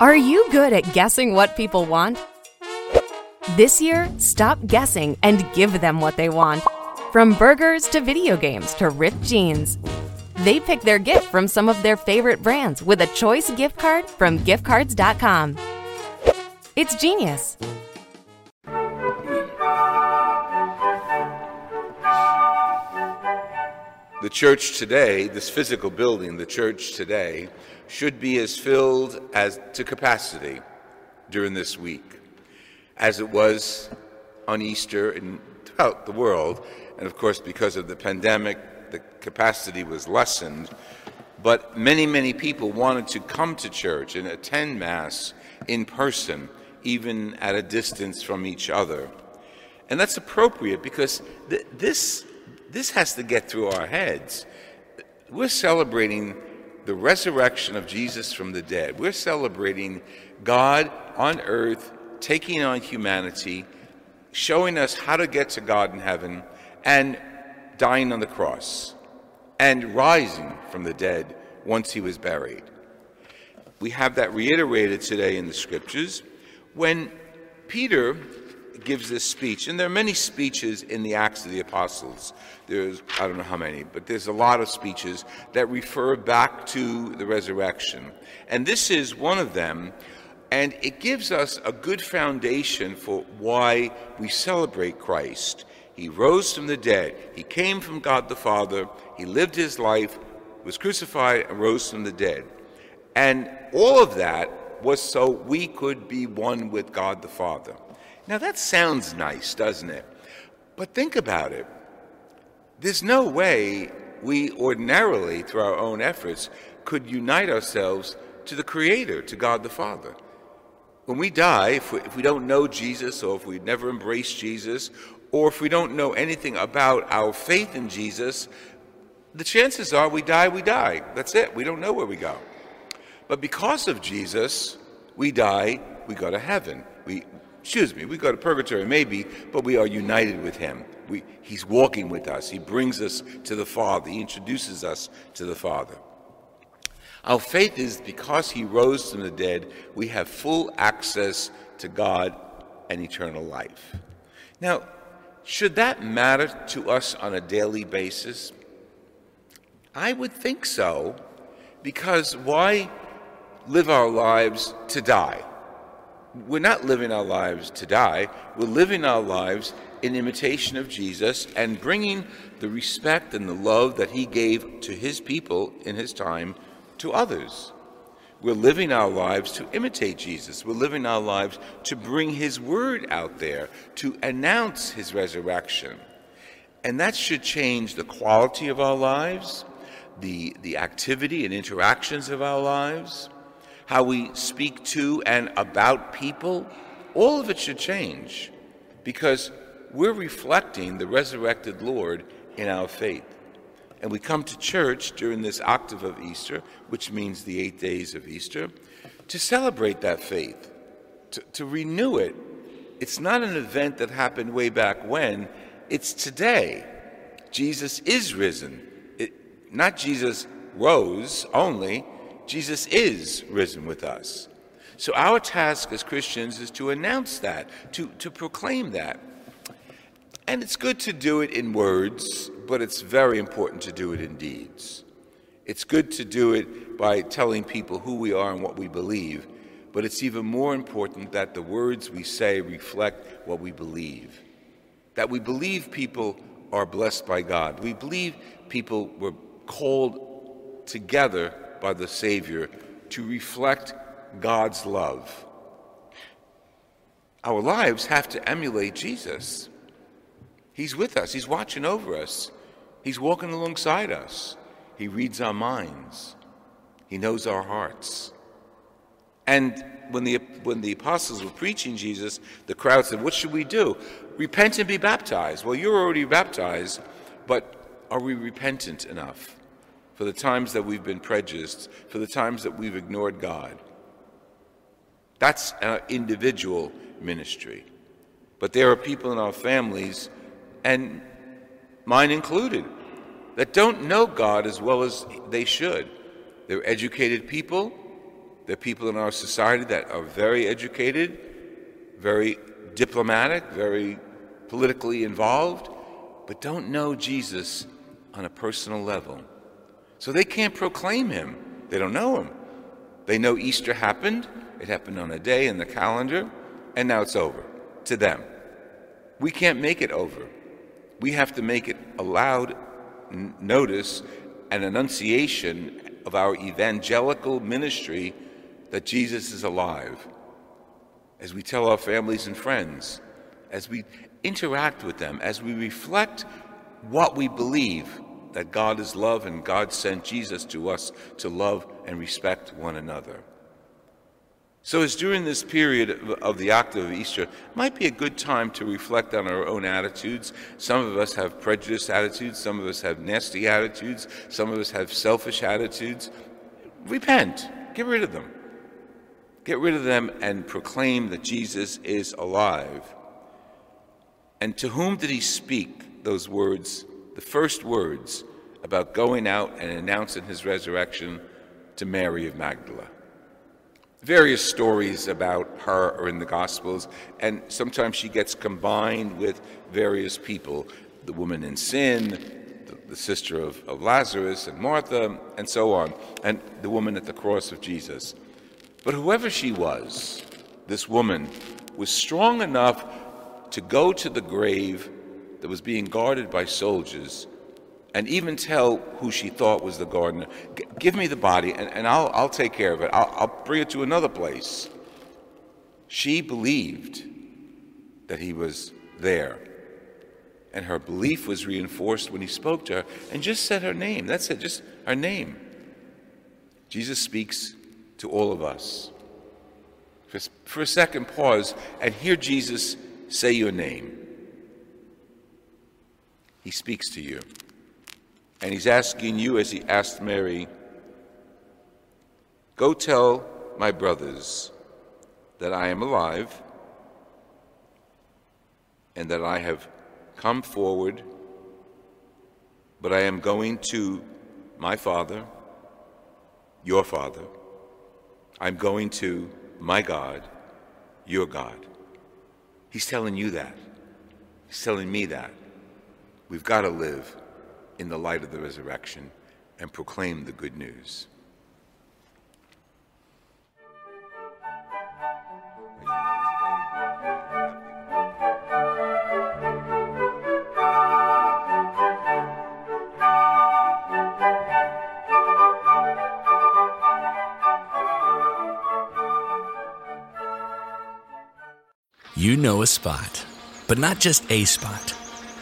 Are you good at guessing what people want? This year, stop guessing and give them what they want. From burgers to video games to ripped jeans. They pick their gift from some of their favorite brands with a choice gift card from giftcards.com. It's genius. The church today, this physical building, the church today, should be as filled as to capacity during this week as it was on Easter and throughout the world. And of course, because of the pandemic, the capacity was lessened. But many, many people wanted to come to church and attend Mass in person, even at a distance from each other. And that's appropriate because th- this, this has to get through our heads. We're celebrating the resurrection of Jesus from the dead. We're celebrating God on earth taking on humanity, showing us how to get to God in heaven, and dying on the cross, and rising from the dead once he was buried. We have that reiterated today in the scriptures when Peter gives this speech, and there are many speeches in the Acts of the Apostles. There's, I don't know how many, but there's a lot of speeches that refer back to the resurrection. And this is one of them, and it gives us a good foundation for why we celebrate Christ. He rose from the dead, He came from God the Father, He lived His life, was crucified, and rose from the dead. And all of that was so we could be one with God the Father. Now that sounds nice, doesn't it? But think about it. There's no way we ordinarily, through our own efforts, could unite ourselves to the Creator, to God the Father. When we die, if we, if we don't know Jesus, or if we never embrace Jesus, or if we don't know anything about our faith in Jesus, the chances are we die, we die. That's it. We don't know where we go. But because of Jesus, we die, we go to heaven. We, excuse me, we go to purgatory maybe, but we are united with him. We, he's walking with us. He brings us to the Father. He introduces us to the Father. Our faith is because he rose from the dead, we have full access to God and eternal life. Now, should that matter to us on a daily basis? I would think so, because why live our lives to die? We're not living our lives to die. We're living our lives in imitation of Jesus and bringing the respect and the love that he gave to his people in his time to others. We're living our lives to imitate Jesus. We're living our lives to bring his word out there, to announce his resurrection. And that should change the quality of our lives, the, the activity and interactions of our lives how we speak to and about people, all of it should change because we're reflecting the resurrected Lord in our faith. And we come to church during this octave of Easter, which means the eight days of Easter, to celebrate that faith, to, to renew it. It's not an event that happened way back when, it's today. Jesus is risen. It, not Jesus rose only, Jesus is risen with us. So our task as Christians is to announce that, to, to proclaim that. And it's good to do it in words, but it's very important to do it in deeds. It's good to do it by telling people who we are and what we believe, but it's even more important that the words we say reflect what we believe. That we believe people are blessed by God. We believe people were called together by the Savior to reflect God's love. Our lives have to emulate Jesus. He's with us, He's watching over us, He's walking alongside us. He reads our minds, He knows our hearts. And when the, when the apostles were preaching Jesus, the crowd said, What should we do? Repent and be baptized. Well, you're already baptized, but are we repentant enough? For the times that we've been prejudiced, for the times that we've ignored God. That's an individual ministry. But there are people in our families, and mine included, that don't know God as well as they should. They're educated people, There are people in our society that are very educated, very diplomatic, very politically involved, but don't know Jesus on a personal level. So they can't proclaim him. They don't know him. They know Easter happened, it happened on a day in the calendar, and now it's over to them. We can't make it over. We have to make it a loud notice and annunciation of our evangelical ministry that Jesus is alive. As we tell our families and friends, as we interact with them, as we reflect what we believe that God is love and God sent Jesus to us to love and respect one another. So, as during this period of the octave of Easter, might be a good time to reflect on our own attitudes. Some of us have prejudiced attitudes, some of us have nasty attitudes, some of us have selfish attitudes. Repent, get rid of them. Get rid of them and proclaim that Jesus is alive. And to whom did he speak those words, the first words about going out and announcing his resurrection to Mary of Magdala? Various stories about her are in the Gospels, and sometimes she gets combined with various people the woman in sin, the, the sister of, of Lazarus and Martha, and so on, and the woman at the cross of Jesus. But whoever she was, this woman was strong enough to go to the grave that was being guarded by soldiers and even tell who she thought was the gardener, give me the body and, and I'll, I'll take care of it. I'll, I'll bring it to another place. She believed that he was there. And her belief was reinforced when he spoke to her and just said her name. That's it, just her name. Jesus speaks to all of us. For, for a second, pause and hear Jesus say your name. He speaks to you. And he's asking you, as he asked Mary, Go tell my brothers that I am alive and that I have come forward, but I am going to my Father, your Father. I'm going to my God, your God. He's telling you that. He's telling me that. We've got to live in the light of the resurrection and proclaim the good news. You know a spot, but not just a spot,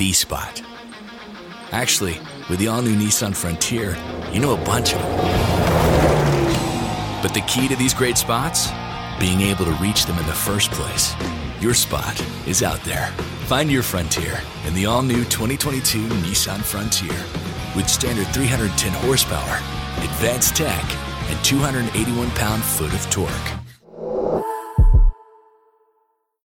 the spot Actually, with the all new Nissan Frontier, you know a bunch of them. But the key to these great spots? Being able to reach them in the first place. Your spot is out there. Find your frontier in the all new 2022 Nissan Frontier with standard 310 horsepower, advanced tech, and 281 pound foot of torque.